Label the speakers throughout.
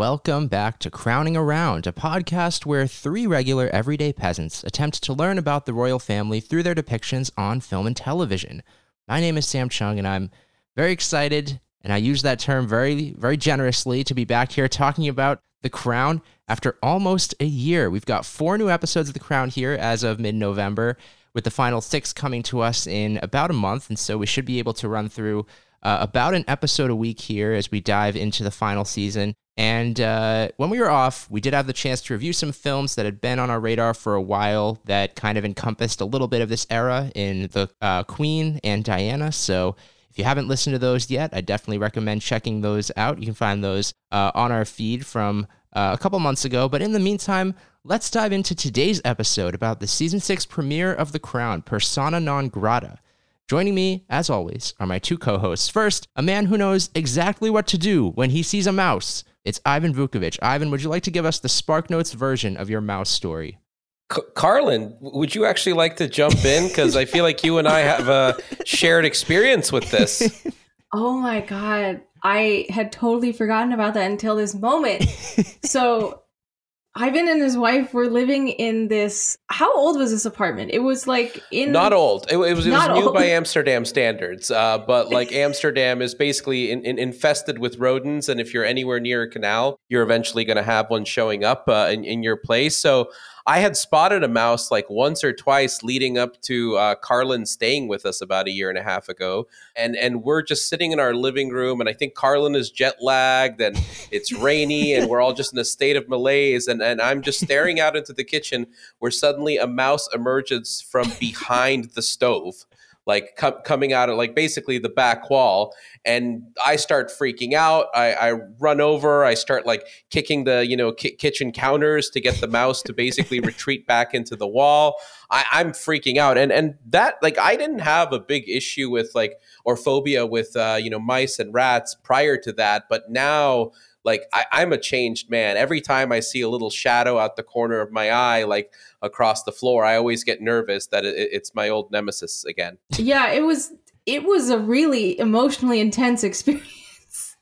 Speaker 1: welcome back to Crowning Around, a podcast where three regular everyday peasants attempt to learn about the royal family through their depictions on film and television. My name is Sam Cheung, and I'm very excited, and I use that term very, very generously to be back here talking about The Crown after almost a year. We've got four new episodes of The Crown here as of mid November, with the final six coming to us in about a month, and so we should be able to run through uh, about an episode a week here as we dive into the final season. And uh, when we were off, we did have the chance to review some films that had been on our radar for a while that kind of encompassed a little bit of this era in the uh, Queen and Diana. So if you haven't listened to those yet, I definitely recommend checking those out. You can find those uh, on our feed from uh, a couple months ago. But in the meantime, let's dive into today's episode about the season six premiere of The Crown, Persona Non Grata. Joining me, as always, are my two co hosts. First, a man who knows exactly what to do when he sees a mouse. It's Ivan Vukovic. Ivan, would you like to give us the Spark Notes version of your mouse story?
Speaker 2: C- Carlyn, would you actually like to jump in? Because I feel like you and I have a shared experience with this.
Speaker 3: Oh my God. I had totally forgotten about that until this moment. so Ivan and his wife were living in this. How old was this apartment? It was like in.
Speaker 2: Not old. It, it was. It was new
Speaker 3: old.
Speaker 2: by Amsterdam standards. Uh, but like Amsterdam is basically in, in, infested with rodents, and if you're anywhere near a canal, you're eventually going to have one showing up uh, in, in your place. So I had spotted a mouse like once or twice leading up to uh, Carlyn staying with us about a year and a half ago, and and we're just sitting in our living room, and I think Carlyn is jet lagged, and it's rainy, and we're all just in a state of malaise, and and I'm just staring out into the kitchen where suddenly a mouse emerges from behind the stove like com- coming out of like basically the back wall and i start freaking out. I, I run over. I start like kicking the you know ki- kitchen counters to get the mouse to basically retreat back into the wall. I, i'm freaking out. And and that like i didn't have a big issue with like or phobia with uh, you know mice and rats prior to that but now like I, I'm a changed man. Every time I see a little shadow out the corner of my eye, like across the floor, I always get nervous that it, it's my old nemesis again.
Speaker 3: Yeah, it was. It was a really emotionally intense experience.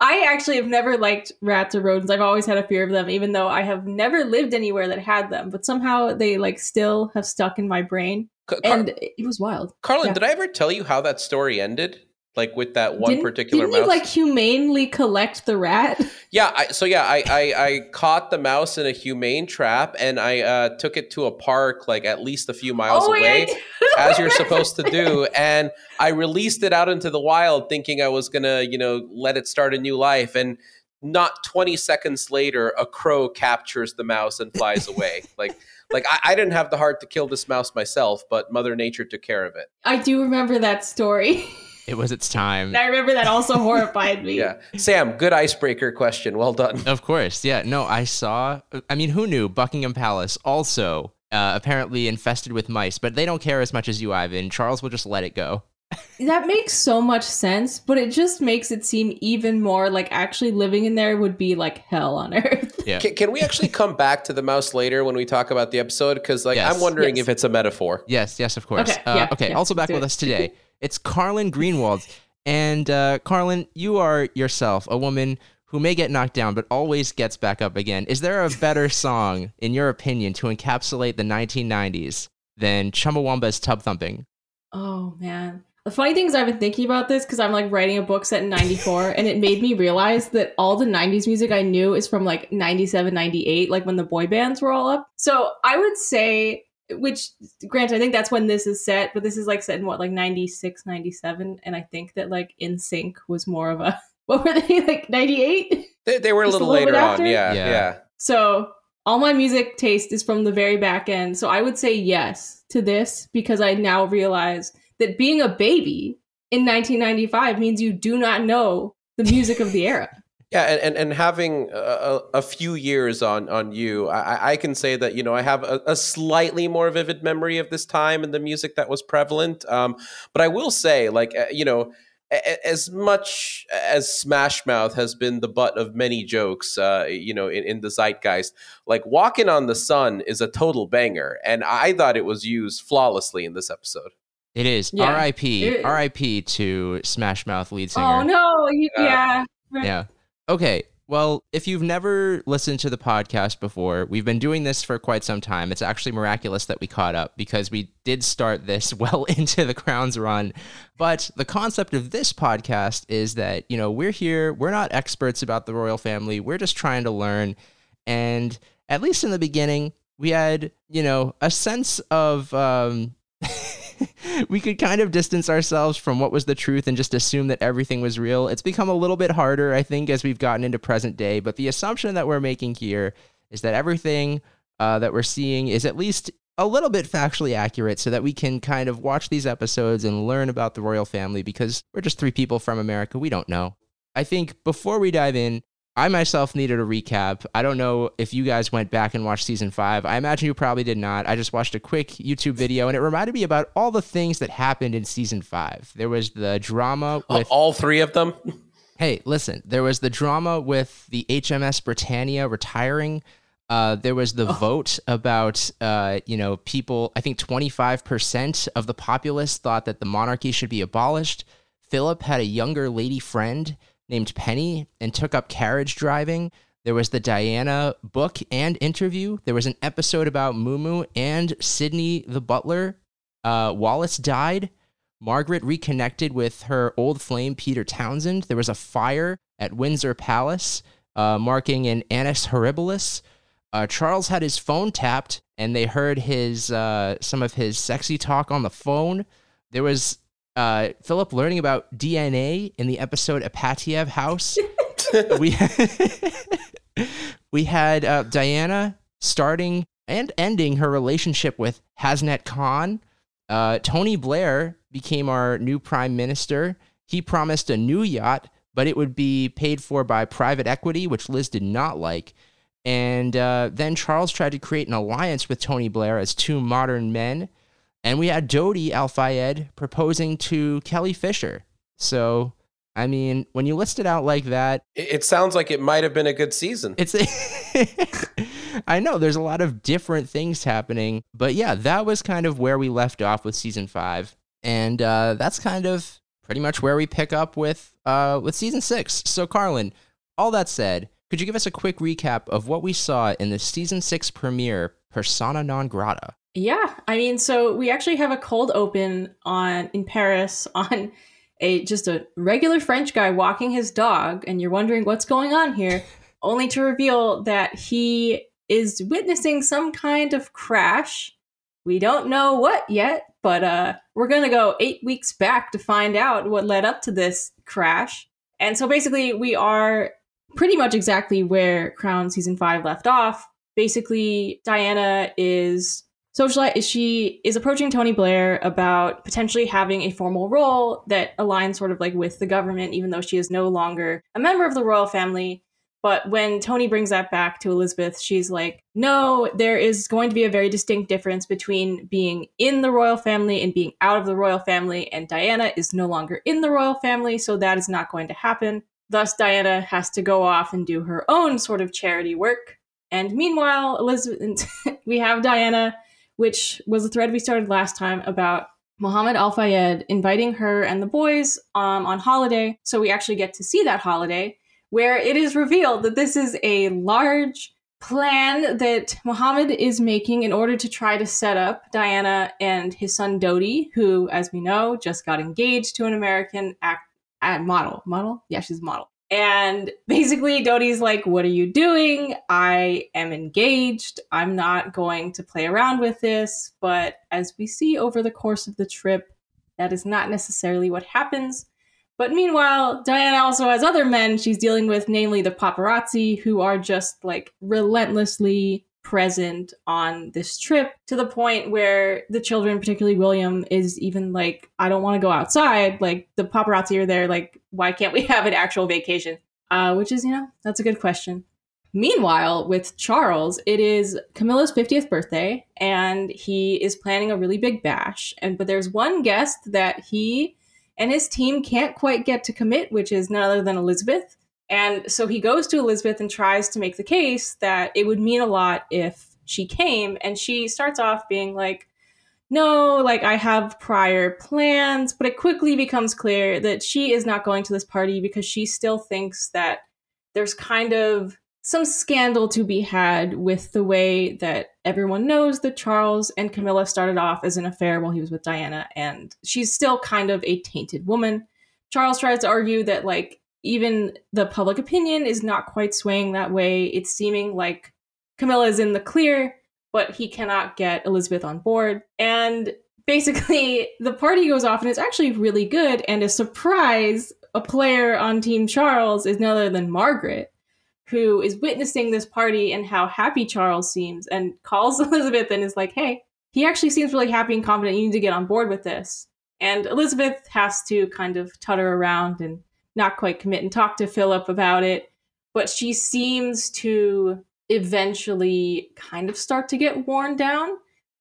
Speaker 3: I actually have never liked rats or rodents. I've always had a fear of them, even though I have never lived anywhere that had them. But somehow they like still have stuck in my brain,
Speaker 2: Car-
Speaker 3: and it was wild.
Speaker 2: Carlyn,
Speaker 3: Yeah.
Speaker 2: did I ever tell you how that story ended? Like with that one
Speaker 3: didn't,
Speaker 2: particular
Speaker 3: didn't
Speaker 2: mouse?
Speaker 3: you like humanely collect the rat?
Speaker 2: Yeah, I, so yeah, I, I I caught the mouse in a humane trap and I uh, took it to a park like at least a few miles
Speaker 3: oh,
Speaker 2: away,
Speaker 3: yeah.
Speaker 2: as you're supposed to do, and I released it out into the wild, thinking I was gonna you know let it start a new life, and not 20 seconds later, a crow captures the mouse and flies away. like like I, I didn't have the heart to kill this mouse myself, but Mother Nature took care of it.
Speaker 3: I do remember that story.
Speaker 1: It was its time.
Speaker 3: I remember that also horrified me.
Speaker 2: Yeah, Sam, good icebreaker question. Well done.
Speaker 1: Of course, yeah. No, I saw. I mean, who knew Buckingham Palace also uh, apparently infested with mice, but they don't care as much as you, Ivan. Charles will just let it go.
Speaker 3: That makes so much sense, but it just makes it seem even more like actually living in there would be like hell on earth.
Speaker 1: Yeah.
Speaker 2: Can, can we actually come back to the mouse later when we talk about the episode? Because like
Speaker 1: Yes.
Speaker 2: I'm wondering
Speaker 3: Yes.
Speaker 2: if it's a metaphor.
Speaker 1: Yes, yes, of course.
Speaker 3: Okay,
Speaker 1: uh,
Speaker 3: yeah,
Speaker 1: okay.
Speaker 3: yeah,
Speaker 1: also back
Speaker 3: let's
Speaker 1: with us today, it's Carlyn Greenwald, and uh, Carlyn, you are yourself a woman who may get knocked down, but always gets back up again. Is there a better song, in your opinion, to encapsulate the 1990s than Chumbawamba's Tub Thumping?
Speaker 3: Oh man. The funny thing is I've been thinking about this because I'm like writing a book set in 94 and it made me realize that all the 90s music I knew is from like 97, 98, like when the boy bands were all up. So I would say, which grant I think that's when this is set, but this is like set in what, like 96, 97. And I think that like NSYNC was more of a, what were they, like 98?
Speaker 2: They, they were a
Speaker 3: Just a
Speaker 2: little,
Speaker 3: little
Speaker 2: later on. Yeah,
Speaker 1: Yeah.
Speaker 2: yeah.
Speaker 3: So all my music taste is from the very back end. So I would say yes to this because I now realize that being a baby in 1995 means you do not know the music of the era.
Speaker 2: Yeah, and, and, and having a, a a few years on on you, I, I can say that you know I have a, a slightly more vivid memory of this time and the music that was prevalent. Um, but I will say, like uh, you know, a- a- as much as Smash Mouth has been the butt of many jokes, uh, you know, in, in the zeitgeist, like "Walking on the Sun" is a total banger, and I thought it was used flawlessly in this episode.
Speaker 1: It is
Speaker 3: Yeah.
Speaker 1: R.I.P.
Speaker 3: It-
Speaker 1: R.I.P. to Smash Mouth lead singer.
Speaker 3: Oh no, you,
Speaker 2: Uh,
Speaker 3: yeah.
Speaker 1: Yeah. Okay. Well, if you've never listened to the podcast before, we've been doing this for quite some time. It's actually miraculous that we caught up because we did start this well into the Crown's run. But the concept of this podcast is that, you know, we're here, we're not experts about the royal family, we're just trying to learn. And at least in the beginning, we had, you know, a sense of um, we could kind of distance ourselves from what was the truth and just assume that everything was real. It's become a little bit harder, I think, as we've gotten into present day. But the assumption that we're making here is that everything uh, that we're seeing is at least a little bit factually accurate so that we can kind of watch these episodes and learn about the royal family because we're just three people from America. We don't know. I think before we dive in, I myself needed a recap. I don't know if you guys went back and watched season five. I imagine you probably did not. I just watched a quick YouTube video and it reminded me about all the things that happened in season five. There was the drama with
Speaker 2: all three of them.
Speaker 1: Hey, listen, there was the drama with the HMS Britannia retiring. Uh, there was the oh. vote about, uh, you know, people, I think 25% of the populace thought that the monarchy should be abolished. Philip had a younger lady friend named Penny and took up carriage driving. There was the Diana book and interview. There was an episode about Mumu and Sydney the butler. Uh, Wallace died. Margaret reconnected with her old flame, Peter Townsend. There was a fire at Windsor Palace, uh, marking an annus horribilis. Uh, Charles had his phone tapped, and they heard his uh, some of his sexy talk on the phone. There was uh, Philip learning about DNA in the episode Ipatiev House. we we had uh, Diana starting and ending her relationship with Hasnat Khan. Uh, Tony Blair became our new prime minister. He promised a new yacht, but it would be paid for by private equity, which Liz did not like. And uh, then Charles tried to create an alliance with Tony Blair as two modern men. And we had Dodi Al Fayed proposing to Kelly Fisher. So, I mean, when you list it out like that,
Speaker 2: it sounds like it might have been a good season.
Speaker 1: It's I know there's a lot of different things happening, but yeah, that was kind of where we left off with season 5. And uh, that's kind of pretty much where we pick up with uh, with season 6. So, Carlin, all that said, could you give us a quick recap of what we saw in the season 6 premiere Persona non grata?
Speaker 3: Yeah, I mean, so we actually have a cold open on in Paris on a just a regular French guy walking his dog, and you're wondering what's going on here, only to reveal that he is witnessing some kind of crash. We don't know what yet, but uh, we're gonna go eight weeks back to find out what led up to this crash. And so basically, we are pretty much exactly where Crown season five left off. Basically, Diana is Socialite is she is approaching Tony Blair about potentially having a formal role that aligns sort of like with the government, even though she is no longer a member of the royal family. But when Tony brings that back to Elizabeth, she's like, no, there is going to be a very distinct difference between being in the royal family and being out of the royal family. And Diana is no longer in the royal family, so that is not going to happen. Thus, Diana has to go off and do her own sort of charity work. And meanwhile, Elizabeth, we have Diana which was a thread we started last time about Mohammed Al Fayed inviting her and the boys um, on holiday. So we actually get to see that holiday where it is revealed that this is a large plan that Mohammed is making in order to try to set up Diana and his son Dodi, who, as we know, just got engaged to an American act, model. Model? Yeah, she's a model. And basically, Dodi's like, What are you doing? I am engaged. I'm not going to play around with this. But as we see over the course of the trip, that is not necessarily what happens. But meanwhile, Diana also has other men she's dealing with, namely the paparazzi, who are just like relentlessly present on this trip to the point where the children, particularly William, is even like, I don't want to go outside. Like the paparazzi are there, like, why can't we have an actual vacation? Uh, which is, you know, that's a good question. Meanwhile, with Charles, it is Camilla's 50th birthday, and he is planning a really big bash. And but there's one guest that he and his team can't quite get to commit, which is none other than Elizabeth. And so he goes to Elizabeth and tries to make the case that it would mean a lot if she came. And she starts off being like, no, like I have prior plans. But it quickly becomes clear that she is not going to this party because she still thinks that there's kind of some scandal to be had with the way that everyone knows that Charles and Camilla started off as an affair while he was with Diana, and she's still kind of a tainted woman. Charles tries to argue that, like, even the public opinion is not quite swaying that way. It's seeming like Camilla is in the clear, but he cannot get Elizabeth on board. And basically, the party goes off and it's actually really good. And a surprise, a player on Team Charles is none other than Margaret who is witnessing this party and how happy Charles seems and calls Elizabeth and is like, hey, he actually seems really happy and confident. You need to get on board with this. And Elizabeth has to kind of tutter around and not quite commit and talk to Philip about it. But she seems to eventually kind of start to get worn down.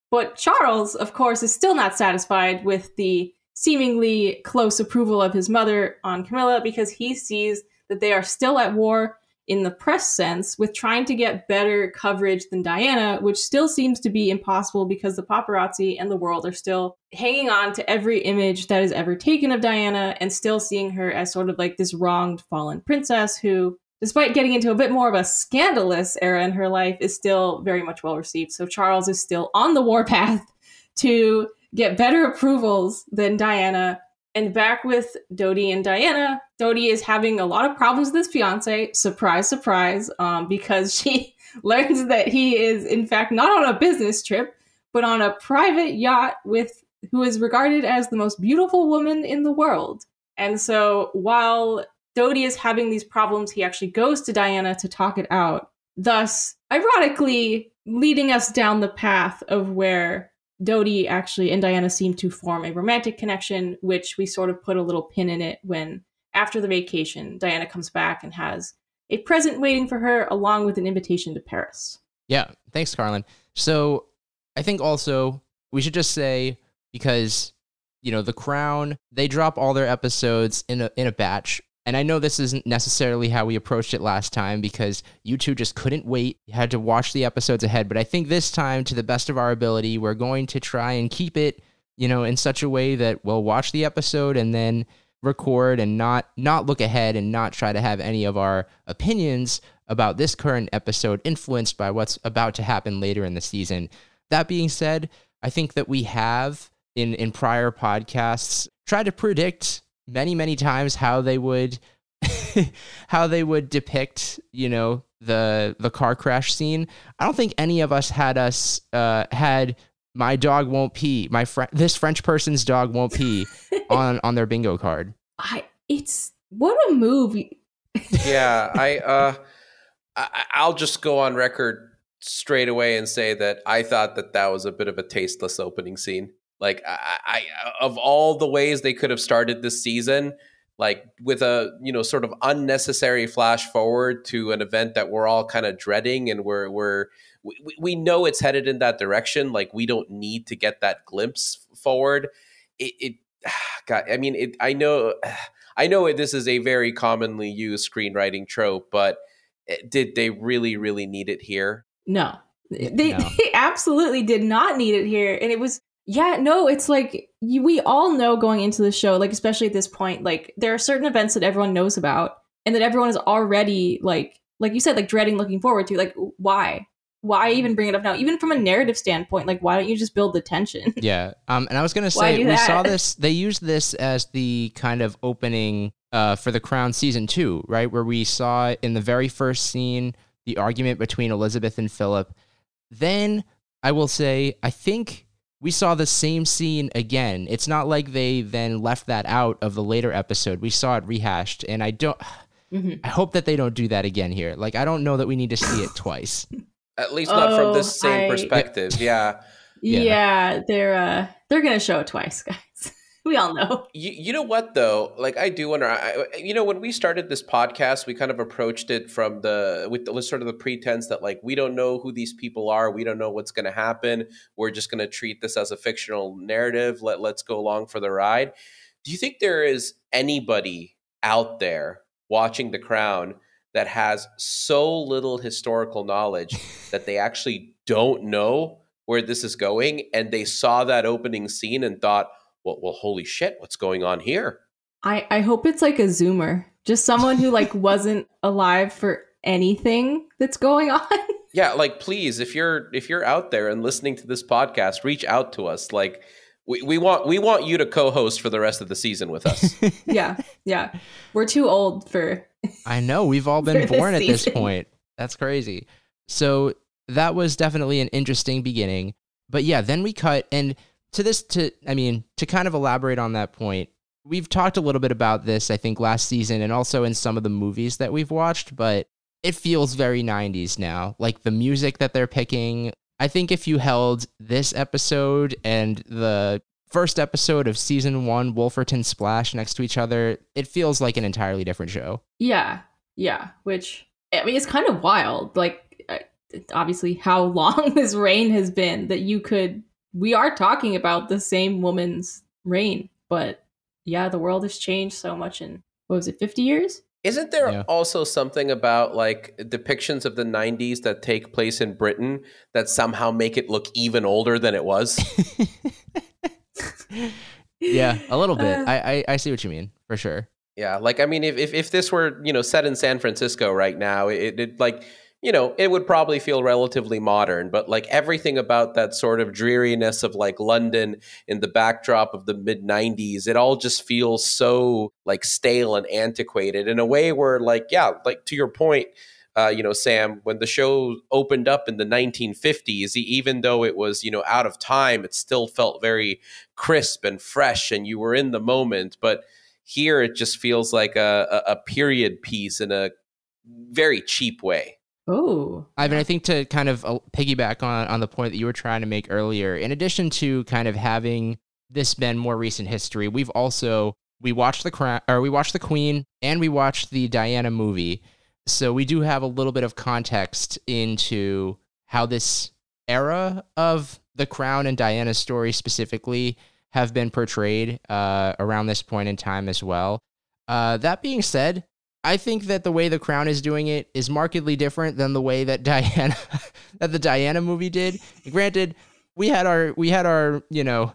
Speaker 3: But Charles, of course, is still not satisfied with the seemingly close approval of his mother on Camilla because he sees that they are still at war in the press sense with trying to get better coverage than Diana, which still seems to be impossible because the paparazzi and the world are still hanging on to every image that is ever taken of Diana and still seeing her as sort of like this wronged fallen princess who despite getting into a bit more of a scandalous era in her life is still very much well received. So Charles is still on the warpath to get better approvals than Diana and back with Dodi and Diana, Dodi is having a lot of problems with his fiance. Surprise, surprise, um, because she learns that he is, in fact, not on a business trip, but on a private yacht with who is regarded as the most beautiful woman in the world. And so while Dodi is having these problems, he actually goes to Diana to talk it out, thus, ironically, leading us down the path of where Dodi actually and Diana seem to form a romantic connection, which we sort of put a little pin in it when, after the vacation, Diana comes back and has a present waiting for her along with an invitation to Paris.
Speaker 1: Yeah, thanks, Carlyn. So I think also we should just say because you know the Crown they drop all their episodes in a in a batch and I know this isn't necessarily how we approached it last time because you two just couldn't wait. You had to watch the episodes ahead. But I think this time, to the best of our ability, we're going to try and keep it, you know, in such a way that we'll watch the episode and then record and not not look ahead and not try to have any of our opinions about this current episode influenced by what's about to happen later in the season. That being said, I think that we have in in prior podcasts tried to predict many many times how they would how they would depict you know the the car crash scene. I don't think any of us had us uh had my dog won't pee my friend this french person's dog won't pee on on their bingo card.
Speaker 3: I it's what a movie.
Speaker 2: Yeah i uh I, i'll just go on record straight away and say that i thought that that was a bit of a tasteless opening scene like I, I of all the ways they could have started this season, like with a you know sort of unnecessary flash forward to an event that we're all kind of dreading and we're we're we, we know it's headed in that direction like we don't need to get that glimpse forward. It, it God, i mean it i know i know this is a very commonly used screenwriting trope but eh, did they really really need it here?
Speaker 3: No. They, no. they absolutely did not need it here and it was yeah, no, it's like you, we all know going into the show, like especially at this point, like there are certain events that everyone knows about and that everyone is already like like you said like dreading looking forward to. Like why? Why even bring it up now? Even from a narrative standpoint, like why don't you just build the tension?
Speaker 1: Yeah. Um and I was going to say we saw this they used this as the kind of opening uh for the Crown season 2, right? Where we saw in the very first scene the argument between Elizabeth and Philip. Then I will say I think we saw the same scene again. It's not like they then left that out of the later episode. We saw it rehashed, and I don't. Mm-hmm. I hope that they don't do that again here. Like, I don't know that we need to see it twice.
Speaker 2: At least not oh, from this oh, same I... perspective. Yeah.
Speaker 3: yeah. yeah. they're uh, they're gonna show it twice, guys. we all know.
Speaker 2: You, you know what though? Like I do wonder. I, you know, when we started this podcast, we kind of approached it from the with the sort of the pretense that like we don't know who these people are, we don't know what's going to happen. We're just going to treat this as a fictional narrative. Let let's go along for the ride. Do you think there is anybody out there watching The Crown that has so little historical knowledge that they actually don't know where this is going, and they saw that opening scene and thought well, well, holy shit, what's going on here?
Speaker 3: I, I hope it's like a zoomer Just someone who like wasn't alive for anything that's going on.
Speaker 2: Yeah, like please, if you're if you're out there and listening to this podcast, reach out to us. Like we, we want we want you to co-host for the rest of the season with us.
Speaker 3: yeah, yeah. We're too old for.
Speaker 1: I know we've all been born at this point. That's crazy. So that was definitely an interesting beginning. But yeah, then we cut and to this to I mean, to kind of elaborate on that point, we've talked a little bit about this I think last season and also in some of the movies that we've watched, but it feels very 90s now. Like the music that they're picking. I think if you held this episode and the first episode of season one, Wolferton Splash, next to each other, it feels like an entirely different show.
Speaker 3: Yeah. Yeah. Which, I mean, it's kind of wild. Like, uh, obviously, how long this reign has been that you could. We are talking about the same woman's reign, but yeah, the world has changed so much in, what was it, 50 years?
Speaker 2: Isn't there yeah. also something about like depictions of the 90s that take place in Britain that somehow make it look even older than it was?
Speaker 1: yeah, a little bit. Uh, I, I, I see what you mean for sure.
Speaker 2: Yeah, like I mean, if, if if this were you know set in San Francisco right now, it, it like you know, it would probably feel relatively modern, but like everything about that sort of dreariness of like London in the backdrop of the mid 90s, it all just feels so like stale and antiquated in a way where, like, yeah, like to your point, uh, you know, Sam, when the show opened up in the 1950s, even though it was, you know, out of time, it still felt very crisp and fresh and you were in the moment. But here it just feels like a, a period piece in a very cheap way.
Speaker 3: Oh,
Speaker 1: Ivan, I think to kind of uh, piggyback on on the point that you were trying to make earlier, in addition to kind of having this been more recent history, we've also we watched the crown or we watched the Queen and we watched the Diana movie, so we do have a little bit of context into how this era of the Crown and Diana's story specifically have been portrayed uh, around this point in time as well. Uh, that being said, I think that the way the Crown is doing it is markedly different than the way that Diana that the Diana movie did. Granted, we had our we had our you know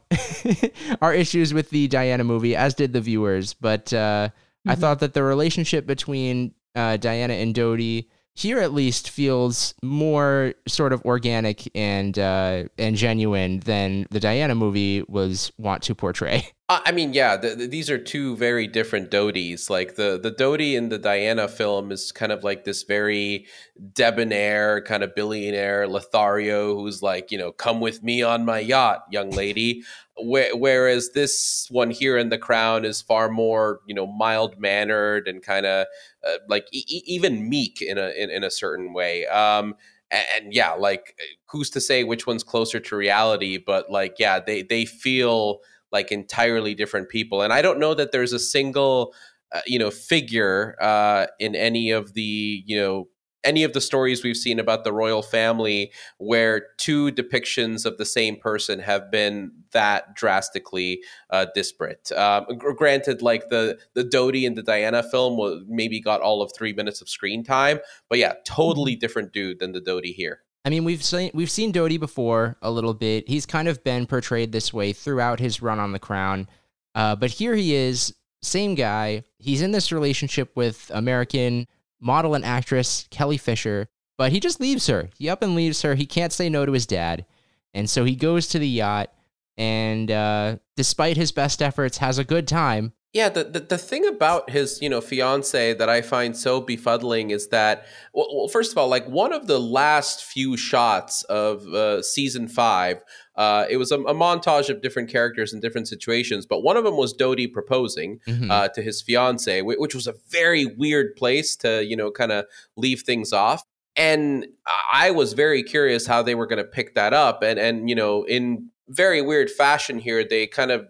Speaker 1: our issues with the Diana movie, as did the viewers. But uh, mm-hmm. I thought that the relationship between uh, Diana and Dodi here at least feels more sort of organic and uh, and genuine than the Diana movie was want to portray.
Speaker 2: I mean, yeah, the, the, these are two very different Dodis. Like the the Dodi in the Diana film is kind of like this very debonair kind of billionaire Lothario who's like, you know, come with me on my yacht, young lady. Whereas this one here in the Crown is far more, you know, mild mannered and kind of uh, like e- even meek in a in, in a certain way. Um, and, and yeah, like who's to say which one's closer to reality? But like, yeah, they they feel like entirely different people. And I don't know that there's a single, uh, you know, figure uh, in any of the, you know, any of the stories we've seen about the royal family where two depictions of the same person have been that drastically uh, disparate. Um, granted, like the the Dodi and the Diana film maybe got all of three minutes of screen time, but yeah, totally mm-hmm. different dude than the Dodi here.
Speaker 1: I mean, we've seen we've seen Dodi before a little bit. He's kind of been portrayed this way throughout his run on the crown, uh, but here he is, same guy. He's in this relationship with American model and actress Kelly Fisher, but he just leaves her. He up and leaves her. He can't say no to his dad, and so he goes to the yacht. And uh, despite his best efforts, has a good time
Speaker 2: yeah, the, the, the thing about his you know fiance that I find so befuddling is that well, well first of all, like one of the last few shots of uh, season five, uh, it was a, a, montage of different characters in different situations, but one of them was Dodi proposing mm-hmm. uh, to his fiance, which was a very weird place to you know kind of leave things off. And I was very curious how they were going to pick that up, and and you know in very weird fashion here, they kind of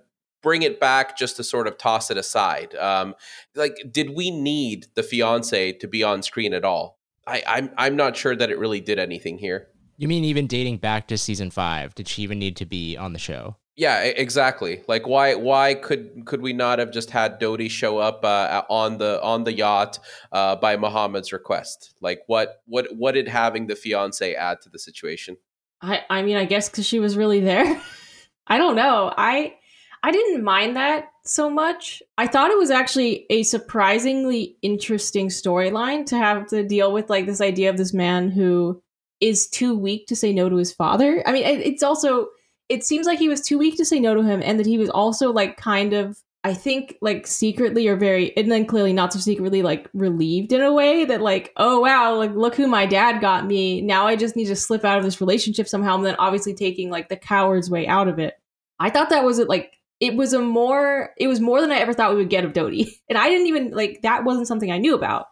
Speaker 2: bring it back just to sort of toss it aside. Um, like, did we need the fiance to be on screen at all? I, I'm I'm not sure that it really did anything here.
Speaker 1: You mean even dating back to season five? Did she even need to be on the show?
Speaker 2: Yeah, exactly. Like, why why could could we not have just had Dodi show up uh, on the on the yacht uh, by Muhammad's request? Like, what what what did having the fiance add to the situation?
Speaker 3: I I mean, I guess because she was really there. I don't know. I I didn't mind that so much. I thought it was actually a surprisingly interesting storyline to have to deal with like this idea of this man who is too weak to say no to his father. I mean, it's also it seems like he was too weak to say no to him and that he was also like kind of I think like secretly or very and then clearly not so secretly like relieved in a way that like oh wow like look who my dad got me now I just need to slip out of this relationship somehow and then obviously taking like the coward's way out of it. I thought that was it like it was a more it was more than I ever thought we would get of Dodi. And I didn't even like that wasn't something I knew about.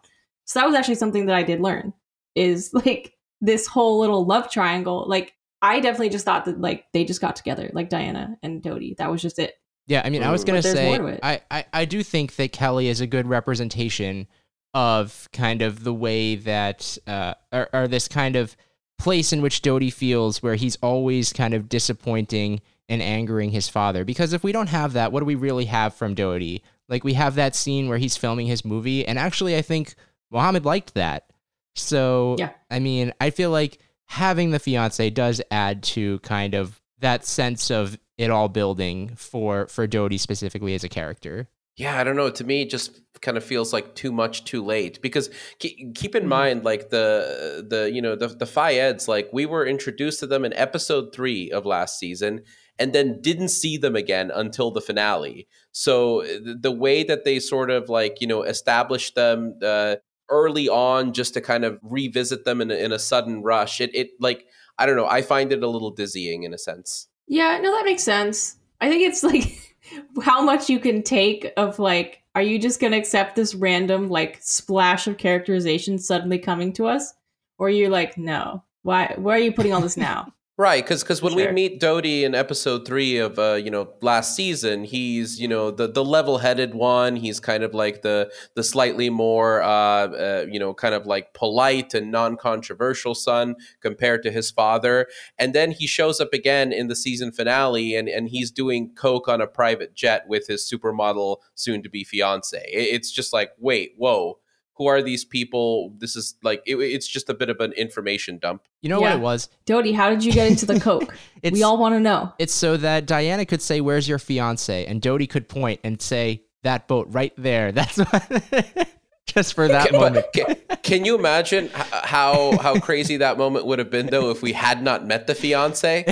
Speaker 3: So that was actually something that I did learn is like this whole little love triangle. Like I definitely just thought that like they just got together, like Diana and Dodi. That was just it.
Speaker 1: Yeah, I mean, I was gonna say, I, I, I do think that Kelly is a good representation of kind of the way that, uh, or, or this kind of place in which Dodi feels, where he's always kind of disappointing and angering his father. Because if we don't have that, what do we really have from Dodi? Like we have that scene where he's filming his movie, and actually, I think Mohamed liked that. So, yeah. I mean, I feel like having the fiance does add to kind of that sense of it all building for for Dodi specifically as a character.
Speaker 2: Yeah, I don't know. To me, it just kind of feels like too much, too late. Because keep in mm-hmm. mind, like the the you know the the Fayeds, like we were introduced to them in episode three of last season, and then didn't see them again until the finale. So the way that they sort of like you know established them uh, early on, just to kind of revisit them in a, in a sudden rush, it it like I don't know. I find it a little dizzying in a sense.
Speaker 3: Yeah, no, that makes sense. I think it's like how much you can take of like, are you just going to accept this random like splash of characterization suddenly coming to us? Or you're you like, no, why, why are you putting all this now?
Speaker 2: Right, because because when sure. we meet Dodi in episode three of uh, you know last season, he's you know the the level headed one. He's kind of like the the slightly more uh, uh, you know kind of like polite and non controversial son compared to his father. And then he shows up again in the season finale, and and he's doing coke on a private jet with his supermodel soon to be fiance. It's just like wait, whoa who are these people? This is like it, it's just a bit of an information dump.
Speaker 1: You know yeah. what it was?
Speaker 3: Dodi, how did you get into the coke? we all want to know.
Speaker 1: It's so that Diana could say, "Where's your fiance?" and Dodi could point and say, "That boat right there." That's what. Just for that
Speaker 2: can,
Speaker 1: moment.
Speaker 2: Can, can, you imagine how how crazy that moment would have been though if we had not met the fiance,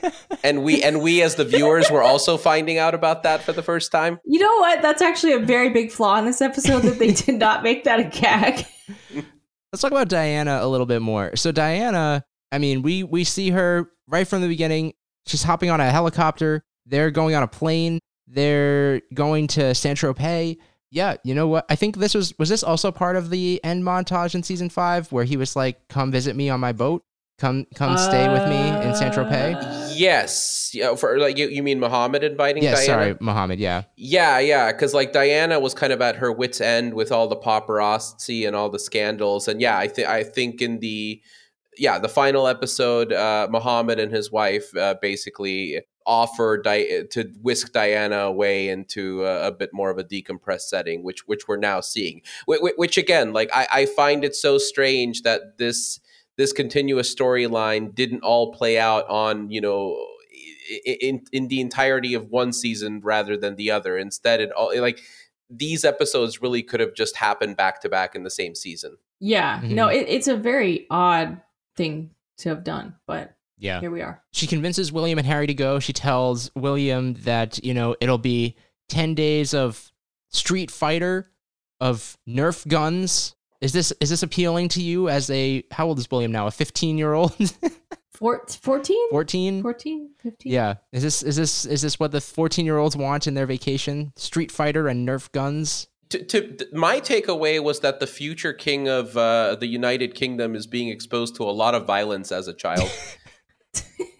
Speaker 2: and we and we as the viewers were also finding out about that for the first time?
Speaker 3: You know what? That's actually a very big flaw in this episode that they did not make that a gag.
Speaker 1: Let's talk about Diana a little bit more. So Diana, I mean, we we see her right from the beginning. She's hopping on a helicopter. They're going on a plane. They're going to Saint Tropez yeah, you know what? I think this was was this also part of the end montage in season five where he was like, "Come visit me on my boat, come come uh, stay with me in Saint Tropez."
Speaker 2: Uh, yes, yeah. For like you, you mean Mohamed inviting?
Speaker 1: Yeah,
Speaker 2: Diana?
Speaker 1: sorry, Mohamed. Yeah,
Speaker 2: yeah, yeah. Because like Diana was kind of at her wits' end with all the paparazzi and all the scandals, and yeah, I think I think in the yeah the final episode, uh, Mohamed and his wife uh, basically offer Di- to whisk Diana away into a, a, bit more of a decompressed setting, which which we're now seeing. Which, which again, like I, I, find it so strange that this this continuous storyline didn't all play out on you know in in the entirety of one season rather than the other. Instead, it all like these episodes really could have just happened back to back in the same season.
Speaker 3: Yeah, mm-hmm. no, it, it's a very odd thing to have done, but
Speaker 1: yeah.
Speaker 3: Here we are.
Speaker 1: She convinces William and Harry to go. She tells William that, you know, it'll be 10 days of Street Fighter, of Nerf guns. Is this is this appealing to you as a how old is William now? A 15-year-old?
Speaker 3: 14?
Speaker 1: 14?
Speaker 3: 14, 15.
Speaker 1: Yeah. Is this is this is this what the 14-year-olds want in their vacation? Street Fighter and Nerf guns?
Speaker 2: To, to, my takeaway was that the future king of uh, the United Kingdom is being exposed to a lot of violence as a child.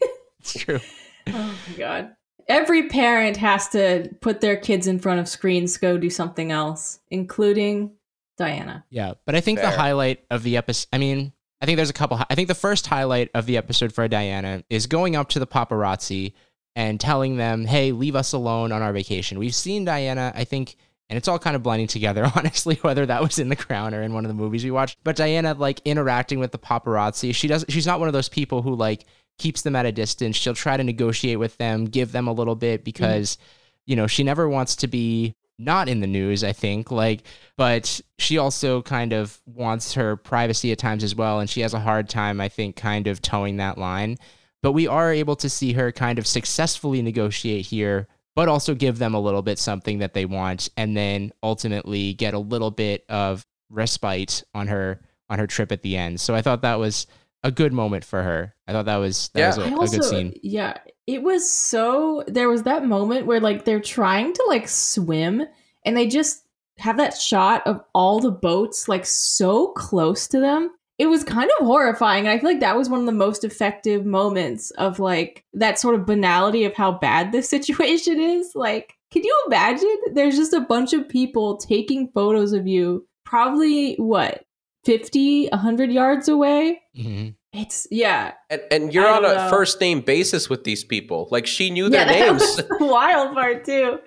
Speaker 1: it's true.
Speaker 3: Oh my god. Every parent has to put their kids in front of screens to go do something else, including Diana.
Speaker 1: Yeah, but I think Fair. the highlight of the episode, I mean, I think there's a couple. I think the first highlight of the episode for Diana is going up to the paparazzi and telling them, "Hey, leave us alone on our vacation." We've seen Diana, I think, and it's all kind of blending together, honestly, whether that was in The Crown or in one of the movies we watched. But Diana, like interacting with the paparazzi, she does. She's not one of those people who like keeps them at a distance. She'll try to negotiate with them, give them a little bit because. Mm-hmm. you know, she never wants to be not in the news, I think, like, but she also kind of wants her privacy at times as well. And she has a hard time, I think, kind of towing that line. But we are able to see her kind of successfully negotiate here, but also give them a little bit something that they want, and then ultimately get a little bit of respite on her on her trip at the end. So I thought that was a good moment for her. I thought that was that
Speaker 2: Yeah.
Speaker 1: was a,
Speaker 3: I
Speaker 1: a
Speaker 3: also,
Speaker 1: good scene.
Speaker 3: Yeah, it was so. There was that moment where like they're trying to like swim, and they just have that shot of all the boats like so close to them. It was kind of horrifying. And I feel like that was one of the most effective moments of like that sort of banality of how bad this situation is. Like, can you imagine? There's just a bunch of people taking photos of you, probably what, 50, 100 yards away?
Speaker 1: Mhm.
Speaker 3: It's, yeah,
Speaker 2: And, and you're
Speaker 3: I
Speaker 2: on a
Speaker 3: know.
Speaker 2: first name basis with these people. Like she knew their
Speaker 3: that
Speaker 2: names.
Speaker 3: was the wild part too.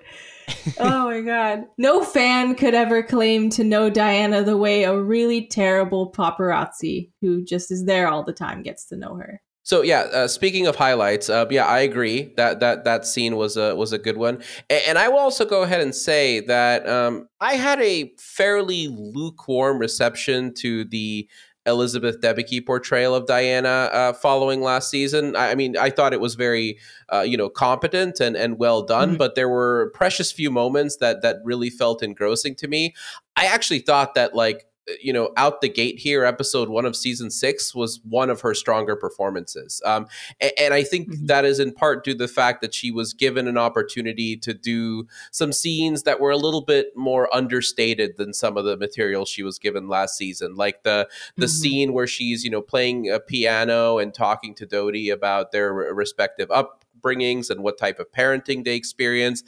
Speaker 3: oh my god. No fan could ever claim to know Diana the way a really terrible paparazzi who just is there all the time gets to know her.
Speaker 2: So yeah, uh, speaking of highlights, uh, yeah, I agree that that that scene was a was a good one, and, and I will also go ahead and say that um, I had a fairly lukewarm reception to the Elizabeth Debicki portrayal of Diana uh, following last season. I, I mean, I thought it was very uh, you know competent and and well done,
Speaker 3: Mhm.
Speaker 2: but there were precious few moments that that really felt engrossing to me. I actually thought that like you know out the gate here episode one of season six was one of her stronger performances um, a- and, i think
Speaker 3: Mhm.
Speaker 2: that is in part due to the fact that she was given an opportunity to do some scenes that were a little bit more understated than some of the material she was given last season like the the
Speaker 3: Mhm.
Speaker 2: scene where she's you know playing a piano and talking to Dodi about their respective upbringings and what type of parenting they experience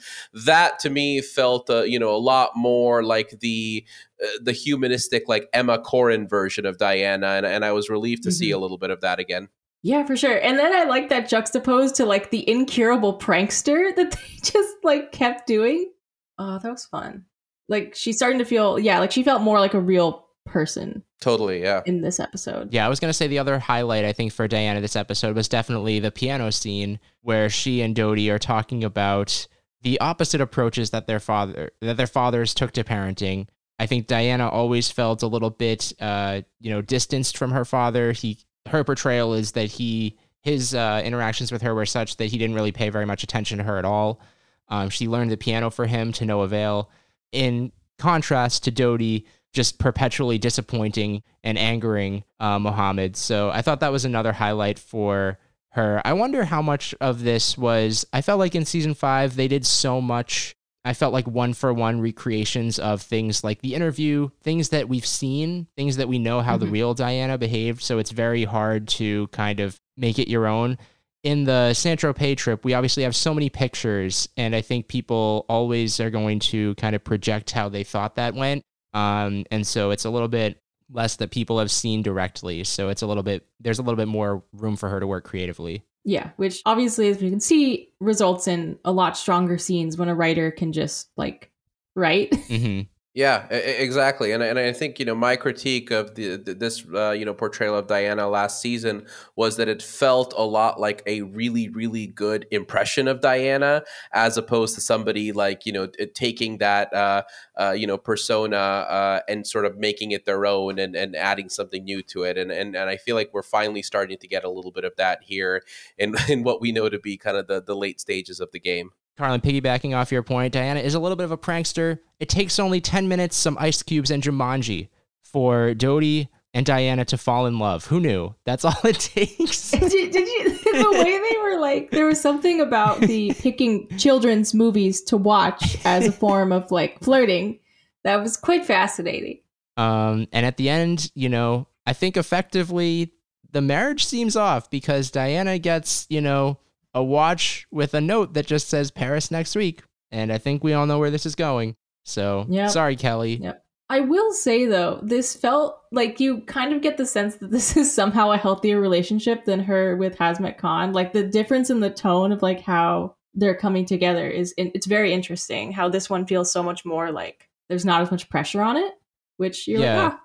Speaker 2: that to me felt uh, you know a lot more like the uh, the humanistic like Emma Corrin version of Diana and, and I was relieved to see
Speaker 3: Mhm.
Speaker 2: a little bit of that again
Speaker 3: Yeah, for sure. And then I like that juxtaposed to like the incurable prankster that they just like kept doing. Oh, that was fun. Like she's starting to feel yeah, like she felt more like a real person
Speaker 2: totally yeah
Speaker 3: in this episode.
Speaker 1: Yeah, I was gonna say the other highlight I think for Diana this episode was definitely the piano scene where she and Dodi are talking about the opposite approaches that their father that their fathers took to parenting. I think Diana always felt a little bit uh, you know, distanced from her father. He her portrayal is that he his uh, interactions with her were such that he didn't really pay very much attention to her at all. Um, she learned the piano for him to no avail. In contrast to Dodi, just perpetually disappointing and angering uh, Mohammed. So I thought that was another highlight for her. I wonder how much of this was. I felt like in season five, they did so much. I felt like one for one recreations of things like the interview, things that we've seen, things that we know how the
Speaker 3: Mhm.
Speaker 1: real Diana behaved. So it's very hard to kind of make it your own. In the San Tropez trip, we obviously have so many pictures, and I think people always are going to kind of project how they thought that went. Um, and so it's a little bit less that people have seen directly. So it's a little bit, there's a little bit more room for her to work creatively.
Speaker 3: Yeah, which obviously, as we can see, results in a lot stronger scenes when a writer can just like write.
Speaker 1: hmm
Speaker 2: Yeah, exactly, and and I think you know my critique of the, this uh, you know portrayal of Diana last season was that it felt a lot like a really really good impression of Diana as opposed to somebody like you know taking that uh, uh, you know persona uh, and sort of making it their own and, and adding something new to it, and, and and I feel like we're finally starting to get a little bit of that here in in what we know to be kind of the the late stages of the game.
Speaker 1: Carlyn, piggybacking off your point, Diana is a little bit of a prankster. It takes only 10 minutes, some ice cubes, and Jumanji for Dodi and Diana to fall in love. Who knew? That's all it takes.
Speaker 3: did, you, did you the way they were like there was something about the picking children's movies to watch as a form of like flirting that was quite fascinating
Speaker 1: Um, and at the end, you know, I think effectively the marriage seems off because Diana gets, you know, a watch with a note that just says Paris next week. And I think we all know where this is going. So
Speaker 3: Yep.
Speaker 1: sorry, Kelly.
Speaker 3: Yep. i will say though this felt like you kind of get the sense that this is somehow a healthier relationship than her with Hasnat Khan like the difference in the tone of like how they're coming together is it's very interesting how this one feels so much more like there's not as much pressure on it which you're
Speaker 1: Yeah.
Speaker 3: like ah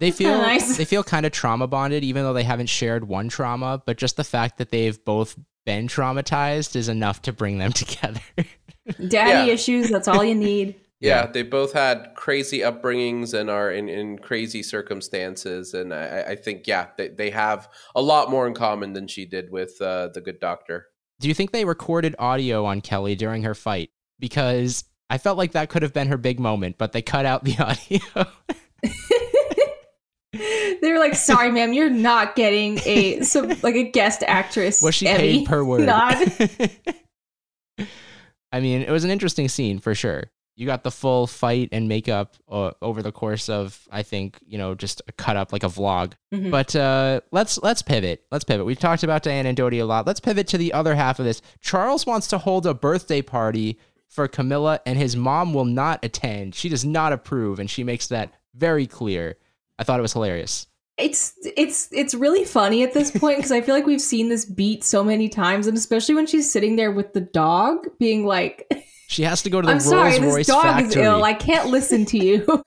Speaker 1: They feel
Speaker 3: nice.
Speaker 1: they feel kind of trauma bonded, even though they haven't shared one trauma. But just the fact that they've both been traumatized is enough to bring them together.
Speaker 3: Daddy
Speaker 2: Yeah.
Speaker 3: issues, that's all you need.
Speaker 2: Yeah,
Speaker 1: Yeah.
Speaker 2: they both had crazy upbringings and are in, in crazy circumstances. And I, I think, yeah, they, they have a lot more in common than she did with uh, the good doctor.
Speaker 1: Do you think they recorded audio on Kelly during her fight? Because I felt like that could have been her big moment, but they cut out the audio.
Speaker 3: They were like, "Sorry, ma'am, you're not getting a some like a guest actress."
Speaker 1: Was she
Speaker 3: Emmy
Speaker 1: paid per word?
Speaker 3: nod.
Speaker 1: I mean, it was an interesting scene for sure. You got the full fight and makeup uh, over the course of, I think, you know, just a cut up like a vlog.
Speaker 3: Mhm.
Speaker 1: But uh, let's let's pivot. Let's pivot. We've talked about Diane and Dodi a lot. Let's pivot to the other half of this. Charles wants to hold a birthday party for Camilla, and his mom will not attend. She does not approve, and she makes that very clear. I thought it was hilarious.
Speaker 3: it's it's it's really funny at this point because I feel like we've seen this beat so many times, and especially when she's sitting there with the dog, being like,
Speaker 1: She has to go to the
Speaker 3: "I'm sorry,
Speaker 1: Rolls
Speaker 3: this dog
Speaker 1: factory.
Speaker 3: is ill. I can't listen to you."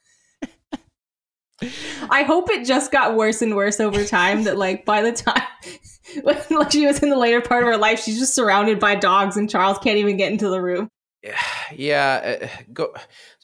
Speaker 3: I hope it just got worse and worse over time. That like by the time when like she was in the later part of her life, she's just surrounded by dogs, and Charles can't even get into the room.
Speaker 2: Yeah, uh, go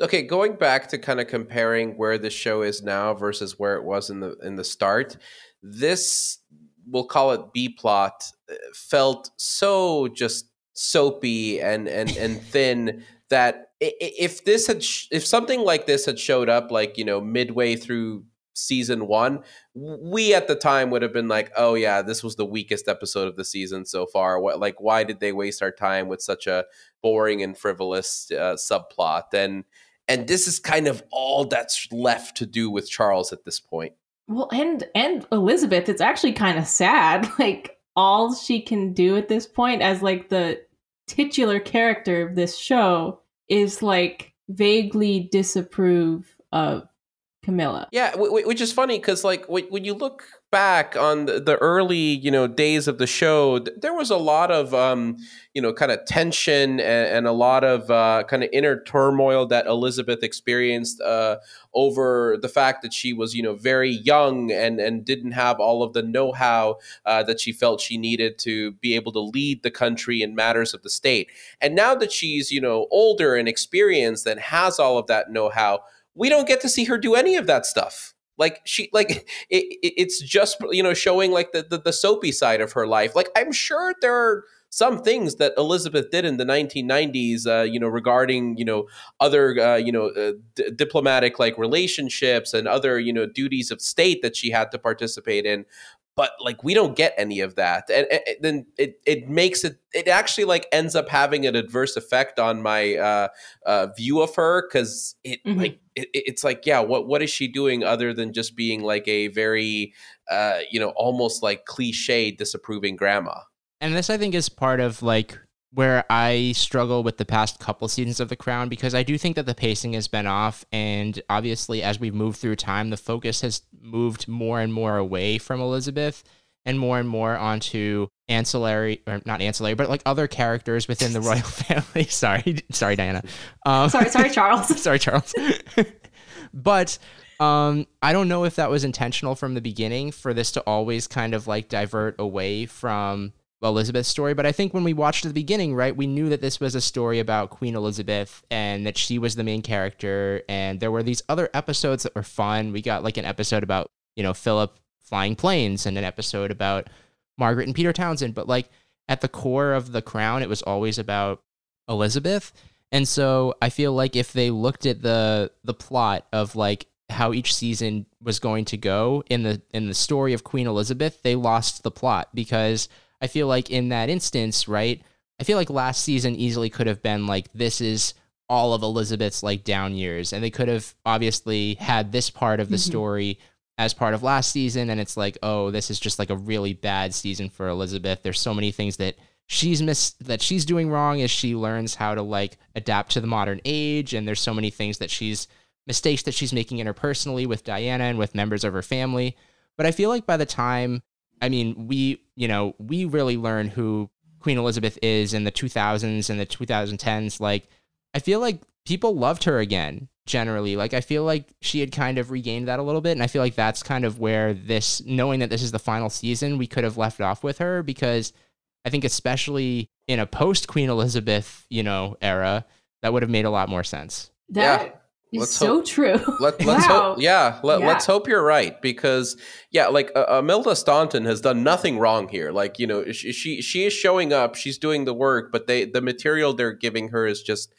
Speaker 2: okay. Going back to kind of comparing where the show is now versus where it was in the in the start, this we'll call it B plot uh, felt so just soapy and and and thin that if this had sh- if something like this had showed up like you know midway through season one we at the time would have been like oh yeah this was the weakest episode of the season so far what like why did they waste our time with such a boring and frivolous uh, subplot and and this is kind of all that's left to do with charles at this point
Speaker 3: Well, and and Elizabeth, it's actually kind of sad. Like all she can do at this point as like the titular character of this show is like vaguely disapprove of Camilla.
Speaker 2: Yeah, w- w- which is funny because like when when you look back on the, the early you know days of the show, th- there was a lot of um, you know kind of tension and, and a lot of uh, kind of inner turmoil that Elizabeth experienced uh, over the fact that she was you know very young and and didn't have all of the know how uh, that she felt she needed to be able to lead the country in matters of the state. And now that she's you know older and experienced and has all of that know how we don't get to see her do any of that stuff. Like she like it, it- it's just you know showing like the, the the soapy side of her life. Like i'm sure there are some things that elizabeth did in the 1990s uh, you know regarding you know other uh, you know uh, d- diplomatic like relationships and other you know duties of state that she had to participate in but like we don't get any of that and, and- and then it, it makes it it actually like ends up having an adverse effect on my uh, uh, view of her because it
Speaker 3: Mhm.
Speaker 2: like it, it's like yeah what what is she doing other than just being like a very uh, you know almost like cliche disapproving grandma
Speaker 1: And this, I think, is part of like where I struggle with the past couple seasons of The Crown because I do think that the pacing has been off. And obviously, as we've moved through time, the focus has moved more and more away from Elizabeth and more and more onto ancillary, or not ancillary, but like other characters within the royal family. sorry, sorry, Diana. Um,
Speaker 3: Sorry, sorry, Charles.
Speaker 1: Sorry, Charles. but um, I don't know if that was intentional from the beginning for this to always kind of like divert away from Elizabeth's story. But I think when we watched at the beginning, right, we knew that this was a story about Queen Elizabeth and that she was the main character. And there were these other episodes that were fun. We got like an episode about, you know, Philip flying planes and an episode about Margaret and Peter Townsend. But like at the core of the crown, it was always about Elizabeth. And so I feel like if they looked at the the plot of like how each season was going to go in the in the story of Queen Elizabeth, they lost the plot because I feel like in that instance, right? I feel like last season easily could have been like this is all of Elizabeth's like down years and they could have obviously had this part of the
Speaker 3: Mhm.
Speaker 1: story as part of last season and it's like oh this is just like a really bad season for Elizabeth. There's so many things that she's miss that she's doing wrong as she learns how to like adapt to the modern age and there's so many things that she's mistakes that she's making interpersonally with Diana and with members of her family but I feel like by the time I mean we you know we really learn who Queen Elizabeth is in the 2000s and the 2010s like I feel like people loved her again generally like I feel like she had kind of regained that a little bit and I feel like that's kind of where this knowing that this is the final season we could have left off with her because I think especially in a post Queen Elizabeth, you know, era, That would have made a lot more sense.
Speaker 3: That
Speaker 2: Yeah.
Speaker 3: is
Speaker 2: Let's
Speaker 3: so
Speaker 2: hope-
Speaker 3: true.
Speaker 2: Let, let's
Speaker 3: Wow.
Speaker 2: hope, yeah, let,
Speaker 3: Yeah.
Speaker 2: let's hope you're right because, yeah, like uh, Imelda Staunton has done nothing wrong here. Like, you know, she, she she is showing up, she's doing the work, but they the material they're giving her is just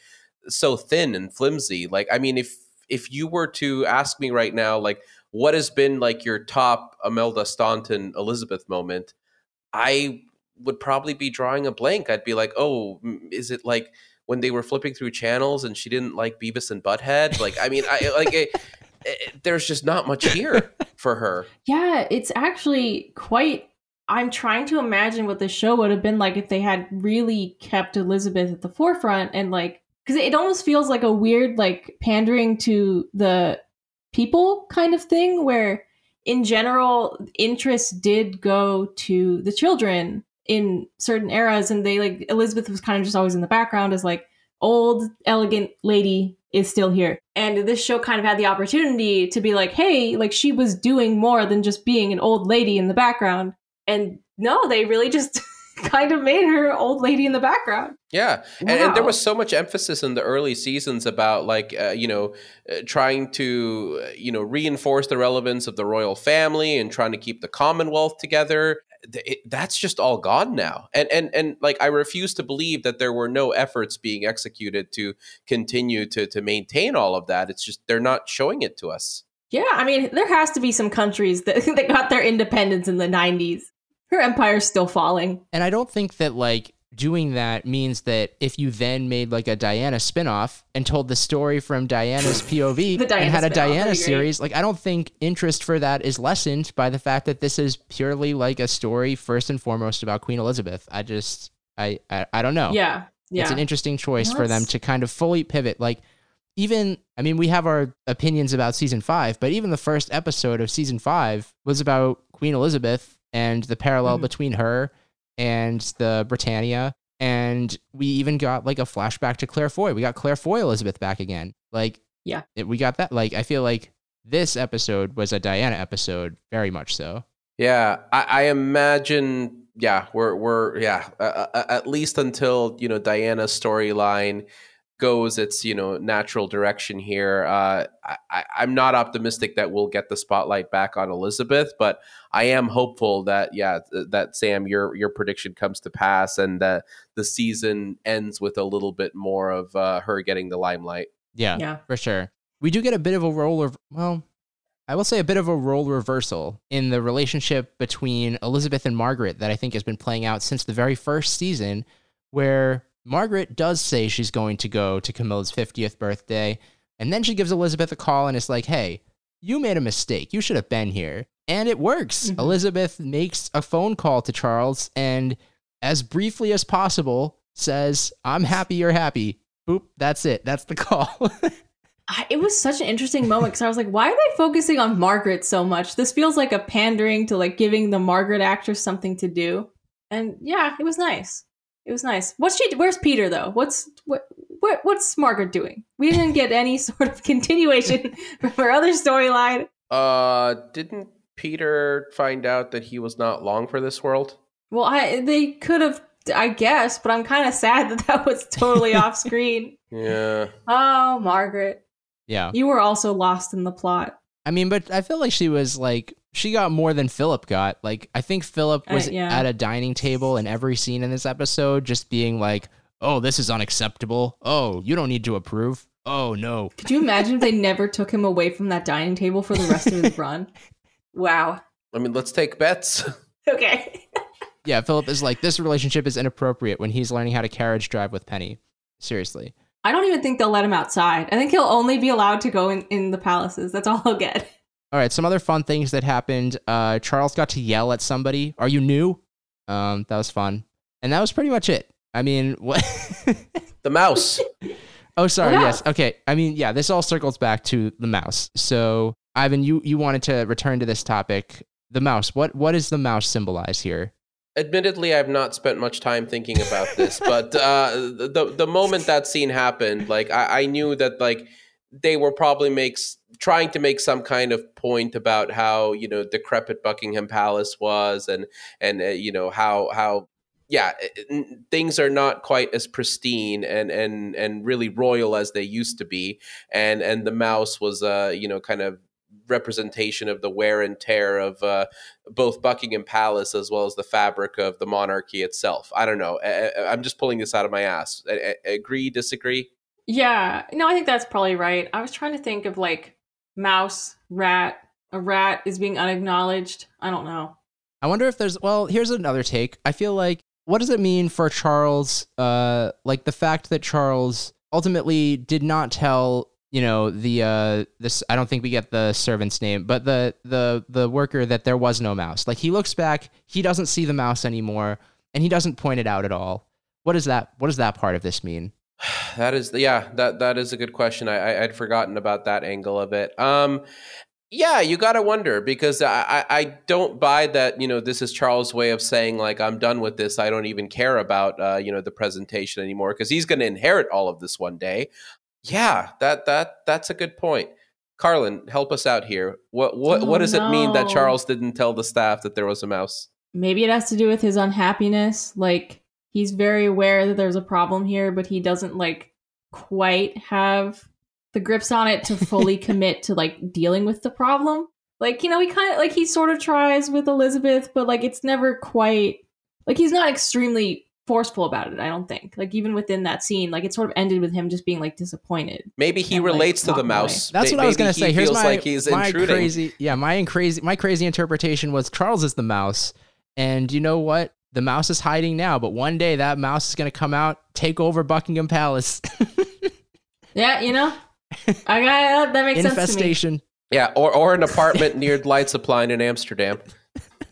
Speaker 2: so thin and flimsy. Like, I mean, if if you were to ask me right now, like, what has been like your top Imelda Staunton Elizabeth moment, I would probably be drawing a blank. I'd be like, oh, is it like when they were flipping through channels and she didn't like Beavis and Butthead? Like, I mean, I like it, it, there's just not much here for her.
Speaker 3: Yeah, it's actually quite. I'm trying to imagine what the show would have been like if they had really kept Elizabeth at the forefront and like because it almost feels like a weird like pandering to the people kind of thing where in general interest did go to the children in certain eras and they like Elizabeth was kind of just always in the background as like old elegant lady is still here. And this show kind of had the opportunity to be like hey like she was doing more than just being an old lady in the background. And no they really just kind of made her old lady in the background
Speaker 2: Yeah, and, and there was so much emphasis in the early seasons about like uh, you know uh, trying to uh, you know reinforce the relevance of the royal family and trying to keep the Commonwealth together. It- that's just all gone now, and and and like I refuse to believe that there were no efforts being executed to continue to to maintain all of that. It's just they're not showing it to us.
Speaker 3: yeah i mean there has to be some countries that, that got their independence in the 90s her empire's still falling
Speaker 1: And I don't think that like doing that means that if you then made like a Diana spin-off and told the story from Diana's POV
Speaker 3: Diana
Speaker 1: and had a Diana series, like I don't think interest for that is lessened by the fact that this is purely like a story first and foremost about Queen Elizabeth. I just I I, I don't know.
Speaker 3: yeah yeah
Speaker 1: It's an interesting choice
Speaker 3: No,
Speaker 1: for them to kind of fully pivot. Like, even, I mean, we have our opinions about season five, but even the first episode of season five was about Queen Elizabeth and the parallel
Speaker 3: Mhm.
Speaker 1: between her and the Britannia. And we even got like a flashback to Claire Foy. We got Claire Foy Elizabeth back again. Like,
Speaker 3: Yeah.
Speaker 1: it, we got that. Like, I feel like this episode was a Diana episode, very much so.
Speaker 2: Yeah, I, I imagine. Yeah, we're we're yeah uh, uh, at least until you know Diana's storyline goes its you know natural direction here. Uh, I, I, I'm not optimistic that we'll get the spotlight back on Elizabeth, but I am hopeful that yeah th- that Sam your your prediction comes to pass and that the season ends with a little bit more of uh, her getting the limelight.
Speaker 1: Yeah.
Speaker 3: yeah
Speaker 1: for sure. We do get a bit of a role of well, I will say a bit of a role reversal in the relationship between Elizabeth and Margaret that I think has been playing out since the very first season, where Margaret does say she's going to go to Camilla's 50th birthday, and then she gives Elizabeth a call and is like, "Hey, you made a mistake. You should have been here." And it works.
Speaker 3: Mhm.
Speaker 1: Elizabeth makes a phone call to Charles and as briefly as possible says, "I'm happy you're happy." Boop, that's it. That's the call.
Speaker 3: It was such an interesting moment because I was like, why are they focusing on Margaret so much? This feels like a pandering to like giving the Margaret actress something to do. And yeah, it was nice. It was nice. What's she? Where's Peter though? What's what? What? What's Margaret doing? We didn't get any sort of continuation from her other storyline.
Speaker 2: Uh, didn't Peter find out that he was not long for this world?
Speaker 3: Well, I they could have, I guess, but I'm kind of sad that that was totally off screen.
Speaker 2: Yeah.
Speaker 3: Oh, Margaret,
Speaker 1: yeah.
Speaker 3: you were also lost in the plot.
Speaker 1: I mean, but I feel like she was like she got more than Philip got. Like I think Philip
Speaker 3: Uh,
Speaker 1: was
Speaker 3: yeah.
Speaker 1: at a dining table in every scene in this episode, just being like, "Oh, this is unacceptable. Oh, you don't need to approve. Oh no."
Speaker 3: Could you imagine if they never took him away from that dining table for the rest of his run? Wow.
Speaker 2: I mean, let's take bets.
Speaker 3: Okay.
Speaker 1: Yeah, Philip is like, "This relationship is inappropriate" when he's learning how to carriage drive with Penny. Seriously.
Speaker 3: I don't even think they'll let him outside. I think he'll only be allowed to go in, in the palaces. That's all he'll get.
Speaker 1: All right, some other fun things that happened. Uh, Charles got to yell at somebody. Are you new? Um, that was fun, and that was pretty much it. I mean, what?
Speaker 2: The mouse.
Speaker 1: Oh, sorry.
Speaker 3: Yeah.
Speaker 1: Yes. Okay. I mean, yeah. This all circles back to the mouse. So, Ivan, you you wanted to return to this topic. The mouse. What what does the mouse symbolize here?
Speaker 2: Admittedly, I've not spent much time thinking about this, but uh, the the moment that scene happened, like I, I knew that like they were probably makes trying to make some kind of point about how you know decrepit Buckingham Palace was, and and uh, you know how how yeah, things are not quite as pristine and and and really royal as they used to be, and and the mouse was uh you know kind of representation of the wear and tear of uh, both Buckingham Palace as well as the fabric of the monarchy itself. I don't know. I, I- I'm just pulling this out of my ass. A- a- agree? Disagree?
Speaker 3: Yeah, no, I think that's probably right. I was trying to think of like mouse, rat. A rat is being unacknowledged. I don't know.
Speaker 1: I wonder if there's well, here's another take. I feel like what does it mean for Charles uh like the fact that Charles ultimately did not tell, you know, the uh this I don't think we get the servant's name, but the the the worker that there was no mouse. Like he looks back, he doesn't see the mouse anymore and he doesn't point it out at all. What is that what does that part of this mean?
Speaker 2: That is, yeah, that that is a good question. I, I I'd forgotten about that angle of it. Um, yeah, you got to wonder because I, I I don't buy that. You know, this is Charles' way of saying like I'm done with this. I don't even care about uh, you know the presentation anymore because he's going to inherit all of this one day. Yeah, that that that's a good point. Carlyn, help us out here. What what
Speaker 3: Oh,
Speaker 2: what does it mean that. Charles didn't tell the staff that there was a mouse?
Speaker 3: Maybe it has to do with his unhappiness. Like he's very aware that there's a problem here, but he doesn't like quite have the grips on it to fully commit to like dealing with the problem. Like, you know, he kind of like he sort of tries with Elizabeth, but like it's never quite like he's not extremely forceful about it, I don't think. Like even within that scene, like it sort of ended with him just being like disappointed.
Speaker 2: Maybe he
Speaker 3: And, like,
Speaker 2: relates to the
Speaker 3: walking away.
Speaker 2: mouse.
Speaker 1: That's
Speaker 2: May-
Speaker 1: what I was gonna
Speaker 2: he
Speaker 1: say. Here's
Speaker 2: feels
Speaker 1: my,
Speaker 2: like he's
Speaker 1: my
Speaker 2: intruding.
Speaker 1: crazy, yeah, my crazy, my crazy interpretation was Charles is the mouse, and you know what? The mouse is hiding now, but one day that mouse is gonna come out, take over Buckingham Palace.
Speaker 3: Yeah, you know? I got uh, that makes sense to me.
Speaker 1: Infestation.
Speaker 2: Yeah, or or an apartment near light supply in Amsterdam.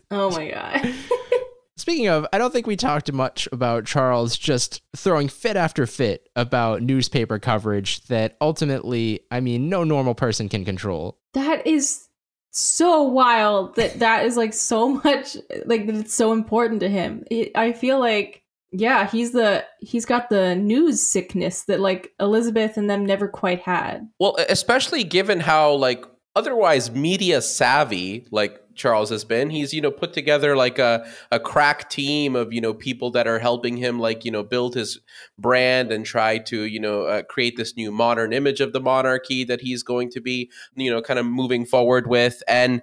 Speaker 3: Oh my god.
Speaker 1: Speaking of, I don't think we talked much about Charles just throwing fit after fit about newspaper coverage that ultimately, I mean, no normal person can control.
Speaker 3: that is so wild that that is like so much like that it's so important to him. I feel like yeah he's the he's got the news sickness that like elizabeth and them never quite had.
Speaker 2: Well, especially given how like otherwise media savvy like Charles has been, he's you know put together like a a crack team of you know people that are helping him like you know build his brand and try to you know uh, create this new modern image of the monarchy that he's going to be you know kind of moving forward with. And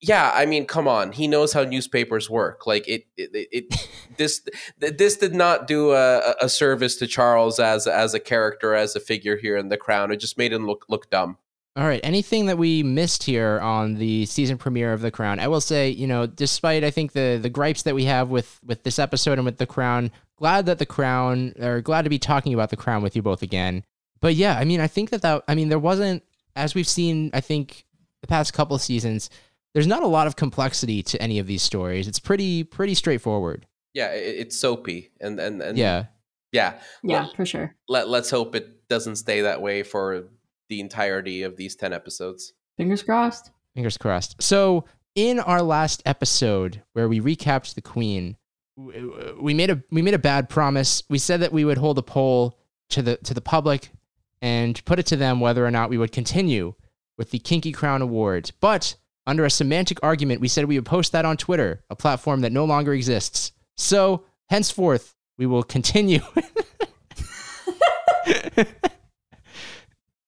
Speaker 2: yeah i mean come on. He knows how newspapers work. Like it it, it, this this did not do a, a service to charles as as a character as a figure here in the crown. It just made him look look dumb
Speaker 1: All right. Anything that we missed here on the season premiere of The Crown? I will say, you know, despite I think the the gripes that we have with with this episode and with The Crown, glad that The Crown, or glad to be talking about The Crown with you both again. But yeah, I mean, I think that that I mean, there wasn't as we've seen. I think the past couple of seasons, there's not a lot of complexity to any of these stories. It's pretty pretty straightforward.
Speaker 2: yeah it's soapy and and, and
Speaker 1: Yeah.
Speaker 2: yeah
Speaker 3: yeah
Speaker 2: Well-
Speaker 3: for sure
Speaker 2: let, let's hope it doesn't stay that way for the entirety of these 10 episodes
Speaker 3: fingers crossed
Speaker 1: Fingers crossed. So, in our last episode where we recapped the Queen, we made a we made a bad promise. We said that we would hold a poll to the to the public and put it to them whether or not we would continue with the Kinky Crown Awards. But under a semantic argument, we said we would post that on Twitter, a platform that no longer exists. So, henceforth, we will continue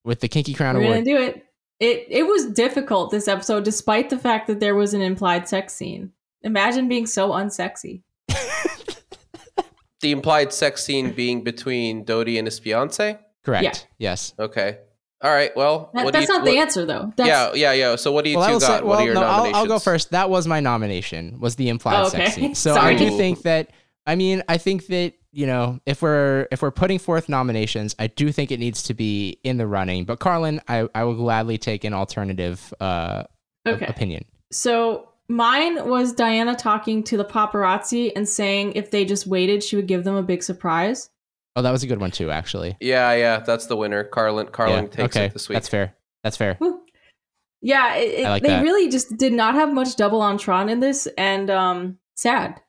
Speaker 1: with the Kinky Crown
Speaker 3: we're
Speaker 1: Award.
Speaker 3: gonna do it it it was difficult this episode despite the fact that there was an implied sex scene imagine being so unsexy
Speaker 2: the implied sex scene being between Dodi and his fiance
Speaker 1: Correct.
Speaker 3: Yeah.
Speaker 1: Yes.
Speaker 2: okay all right well
Speaker 3: that,
Speaker 2: what do
Speaker 3: that's
Speaker 2: you-
Speaker 3: not the answer though that's,
Speaker 2: yeah yeah yeah so what do you
Speaker 1: Well, I
Speaker 2: two
Speaker 1: will
Speaker 2: got
Speaker 1: say,
Speaker 2: what are your
Speaker 1: no, I'll,
Speaker 2: nominations
Speaker 1: I'll go first. That was my nomination. Was the implied
Speaker 3: Oh,
Speaker 1: sex scene. So
Speaker 3: Sorry.
Speaker 1: I do think that. I mean, I think that you know, if we're if we're putting forth nominations, I do think it needs to be in the running. But Carlyn, I, I will gladly take an alternative uh,
Speaker 3: okay
Speaker 1: opinion.
Speaker 3: So mine was Diana talking to the paparazzi and saying if they just waited, she would give them a big surprise.
Speaker 1: Oh, that was a good one too, actually.
Speaker 2: yeah yeah that's the winner carlyn carlyn
Speaker 1: Yeah,
Speaker 2: takes
Speaker 1: okay,
Speaker 2: it this week
Speaker 1: that's fair. That's fair.
Speaker 3: Yeah, it, it-
Speaker 1: like
Speaker 3: they
Speaker 1: that.
Speaker 3: really just did not have much double entendre in this, and um, sad.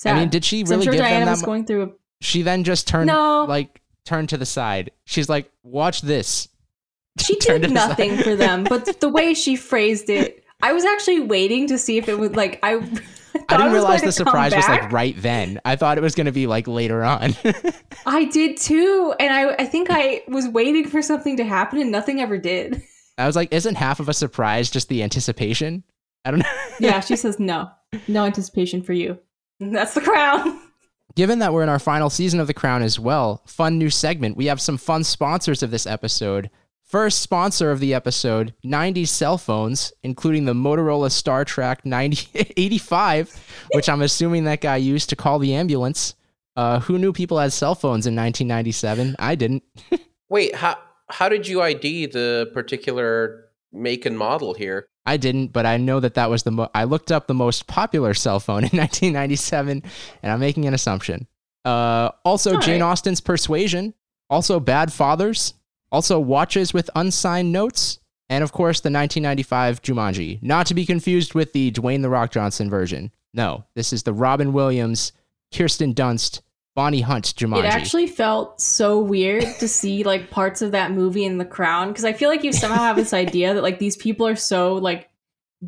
Speaker 3: Sad.
Speaker 1: I mean, did she
Speaker 3: 'Cause I'm
Speaker 1: really
Speaker 3: sure
Speaker 1: give
Speaker 3: Diana
Speaker 1: them that?
Speaker 3: was
Speaker 1: mu-
Speaker 3: going through. A,
Speaker 1: she then just turned
Speaker 3: No.
Speaker 1: like turned to the side. She's like, "Watch this."
Speaker 3: she did nothing for them, but the way she phrased it, I was actually waiting to see if it would like I.
Speaker 1: I didn't realize the surprise was like right then. I thought it was going to be like later on.
Speaker 3: I did too, and I I think I was waiting for something to happen, and nothing ever did.
Speaker 1: I was like, isn't half of a surprise just the anticipation? I don't know.
Speaker 3: Yeah, she says no, no anticipation for you. And That's the crown.
Speaker 1: Given that we're in our final season of The Crown as well, fun new segment. We have some fun sponsors of this episode. First sponsor of the episode 90s cell phones, including the Motorola StarTAC 9085, which I'm assuming that guy used to call the ambulance. Uh, who knew people had cell phones in 1997? I didn't.
Speaker 2: Wait, how how did you ID the particular make and model here?
Speaker 1: I didn't, but I know that that was the mo- I looked up the most popular cell phone in 1997, and I'm making an assumption. Uh, also,
Speaker 3: All
Speaker 1: Jane
Speaker 3: right.
Speaker 1: Austen's Persuasion, also Bad Fathers, also watches with unsigned notes, and of course the 1995 Jumanji. Not to be confused with the Dwayne the Rock Johnson version. No, this is the Robin Williams, Kirsten Dunst, Bonnie Hunt Jumanji.
Speaker 3: It actually felt so weird to see like parts of that movie in The Crown because I feel like you somehow have this idea that like these people are so like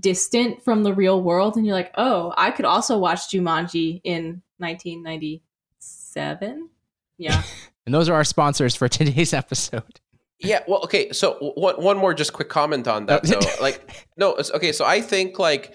Speaker 3: distant from the real world, and you're like, oh, I could also watch Jumanji in 1997. Yeah,
Speaker 1: and those are our sponsors for today's episode.
Speaker 2: Yeah, well, okay. So w- one one more just quick comment on that. Though. like, no, it's, okay. So I think like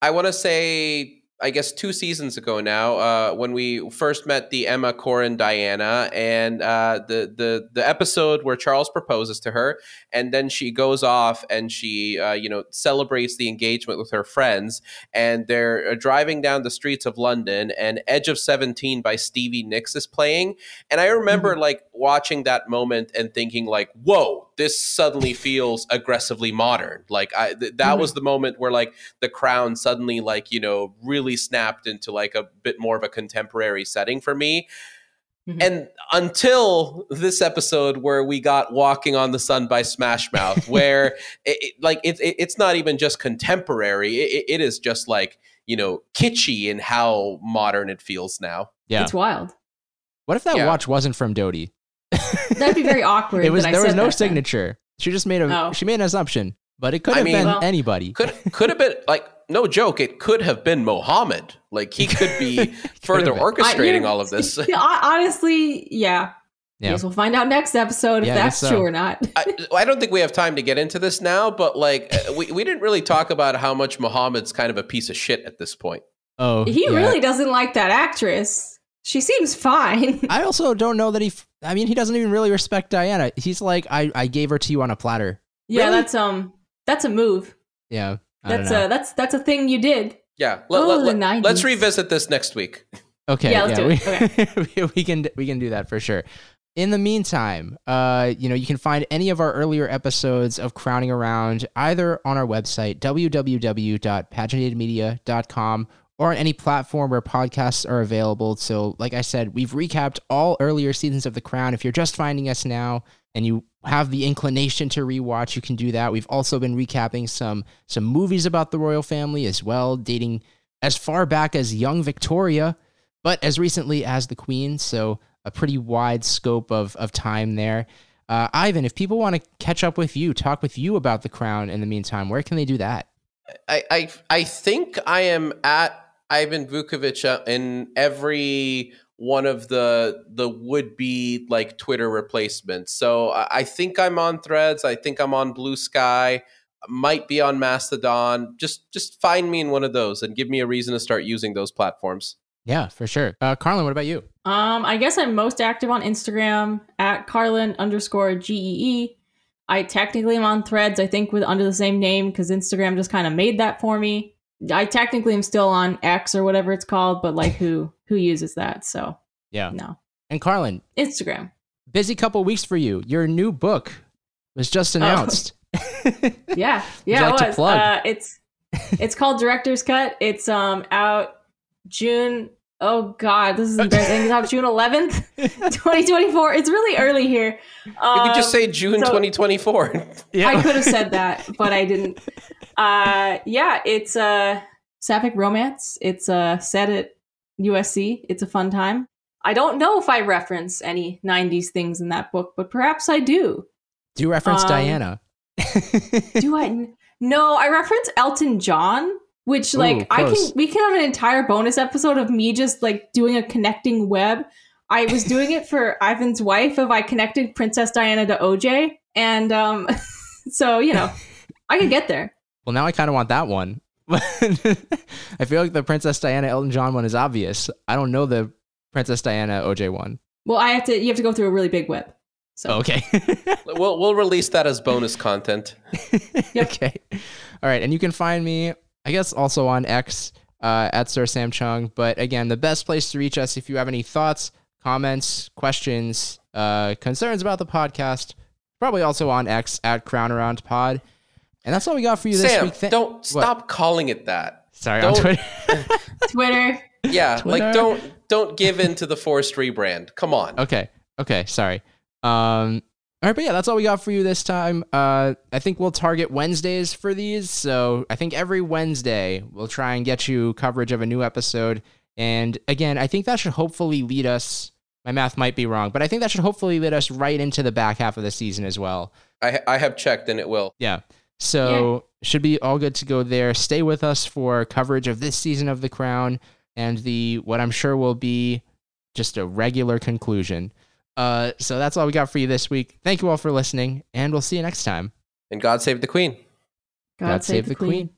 Speaker 2: I want to say, I guess two seasons ago now, uh, when we first met the Emma, Corrin, Diana, and uh, the the the episode where Charles proposes to her, and then she goes off and she, uh, you know, celebrates the engagement with her friends, and they're uh, driving down the streets of London, and Edge of Seventeen by Stevie Nicks is playing, and I remember like watching that moment and thinking like, "Whoa, this suddenly feels aggressively modern." Like I th- that
Speaker 3: Mhm.
Speaker 2: was the moment where like the crown suddenly like, you know, really snapped into like a bit more of a contemporary setting for me.
Speaker 3: Mhm.
Speaker 2: And until this episode where we got Walking on the Sun by Smash Mouth where it, it- like it, it- it's not even just contemporary, it, it- it is just like, you know, kitschy in how modern it feels now.
Speaker 1: Yeah.
Speaker 3: it's wild.
Speaker 1: What if that
Speaker 2: Yeah.
Speaker 1: watch wasn't from Dodi?
Speaker 3: That'd be very awkward.
Speaker 1: it was
Speaker 3: that I
Speaker 1: there was no
Speaker 3: that then.
Speaker 1: signature. She just made a
Speaker 3: Oh.
Speaker 1: she made an assumption, but it could
Speaker 2: I
Speaker 1: have
Speaker 2: mean-
Speaker 1: been
Speaker 3: Well-
Speaker 1: anybody.
Speaker 2: Could could have been like no joke. It could have been Mohammed. Like he could be further orchestrating
Speaker 3: I-
Speaker 2: all of this.
Speaker 3: Honestly, yeah.
Speaker 1: Yeah.
Speaker 3: Guess we'll find out next episode if
Speaker 1: Yeah,
Speaker 3: that's
Speaker 1: so.
Speaker 3: true or not.
Speaker 2: I, I don't think we have time to get into this now, but like uh, we, we didn't really talk about how much Mohammed's kind of a piece of shit at this point.
Speaker 1: oh,
Speaker 3: He
Speaker 1: yeah.
Speaker 3: really doesn't like that actress. She seems fine.
Speaker 1: I also don't know that he. f- I mean, he doesn't even really respect Diana. He's like, I, I gave her to you on a platter.
Speaker 3: yeah,
Speaker 1: Really?
Speaker 3: that's um that's a move.
Speaker 1: Yeah, I
Speaker 3: That's a that's that's a thing you did.
Speaker 2: Yeah,
Speaker 3: Oh, the 90s.
Speaker 2: us revisit this next week.
Speaker 1: Okay,
Speaker 3: Yeah, let's do
Speaker 1: we,
Speaker 3: it.
Speaker 1: we, we can we can do that for sure. In the meantime, uh, you know, you can find any of our earlier episodes of Crowning Around either on our website www.paginatedmedia.com or on any platform where podcasts are available. So, like I said, we've recapped all earlier seasons of The Crown. If you're just finding us now and you have the inclination to rewatch, you can do that. We've also been recapping some some movies about the royal family as well, dating as far back as young Victoria, but as recently as the Queen. So a pretty wide scope of of time there. Uh, Ivan, if people want to catch up with you, talk with you about the Crown in the meantime, where can they do that?
Speaker 2: I, I I think I am at Ivan Vukovic uh, in every one of the the would be like Twitter replacements. So I, I think I'm on Threads. I think I'm on Blue Sky. Might be on Mastodon. Just just find me in one of those and give me a reason to start using those platforms.
Speaker 1: Yeah, for sure. Uh, Carlyn, what about you?
Speaker 3: Um, I guess I'm most active on Instagram at Carlyn underscore G E E. I technically am on Threads. I think with under the same name because Instagram just kind of made that for me. I technically am still on X or whatever it's called, but like who who uses that? So
Speaker 1: Yeah.
Speaker 3: no,
Speaker 1: And Carlyn,
Speaker 3: Instagram.
Speaker 1: busy couple weeks for you. Your new book was just announced.
Speaker 3: Yeah, yeah.
Speaker 1: like
Speaker 3: it was. Uh, it's it's called Director's Cut. It's um out June. Oh God, this is embarrassing. It's June 11th, 2024. It's really early here.
Speaker 2: You could just
Speaker 3: Um,
Speaker 2: say June 2024.
Speaker 3: I could have said that, but I didn't. Uh, yeah, it's a sapphic romance. It's uh, set at USC. It's a fun time. I don't know if I reference any 90s things in that book, but perhaps I do.
Speaker 1: Do you reference
Speaker 3: Um,
Speaker 1: Diana.
Speaker 3: Do I? No, I reference Elton John which like
Speaker 1: Ooh,
Speaker 3: I can we can have an entire bonus episode of me just like doing a connecting web. I was doing it for Ivan's wife of I connected Princess Diana to OJ and um so you know I could get there.
Speaker 1: Well, now I kind of want that one. I feel like the Princess Diana Elton John one is obvious. I don't know the Princess Diana OJ one.
Speaker 3: Well, I have to you have to go through a really big web. So
Speaker 1: Okay.
Speaker 2: We'll we'll release that as bonus content.
Speaker 1: Okay. All right. And you can find me, I guess, also on X uh, at Sir Sam Cheung. But again, the best place to reach us if you have any thoughts, comments, questions, uh, concerns about the podcast, probably also on X at Crown Around Pod. And that's all we got for you this
Speaker 2: Sam,
Speaker 1: week. Th-
Speaker 2: don't stop calling it that.
Speaker 1: Sorry, on
Speaker 2: don't-
Speaker 1: Twitter.
Speaker 3: Twitter.
Speaker 2: Yeah,
Speaker 1: Twitter.
Speaker 2: like don't don't give in to the forced rebrand. Come on.
Speaker 1: Okay. Okay. Sorry. Um. All right, but yeah, that's all we got for you this time. Uh, I think we'll target Wednesdays for these. So I think every Wednesday we'll try and get you coverage of a new episode. And again, I think that should hopefully lead us. My math might be wrong, but I think that should hopefully lead us right into the back half of the season as well.
Speaker 2: I I have checked and it will.
Speaker 1: Yeah. So should be all good to go there. Stay with us for coverage of this season of The Crown and the what I'm sure will be just a regular conclusion. Uh, so that's all we got for you this week. Thank you all for listening, and we'll see you next time.
Speaker 2: And God save the Queen.
Speaker 3: God, save, the queen.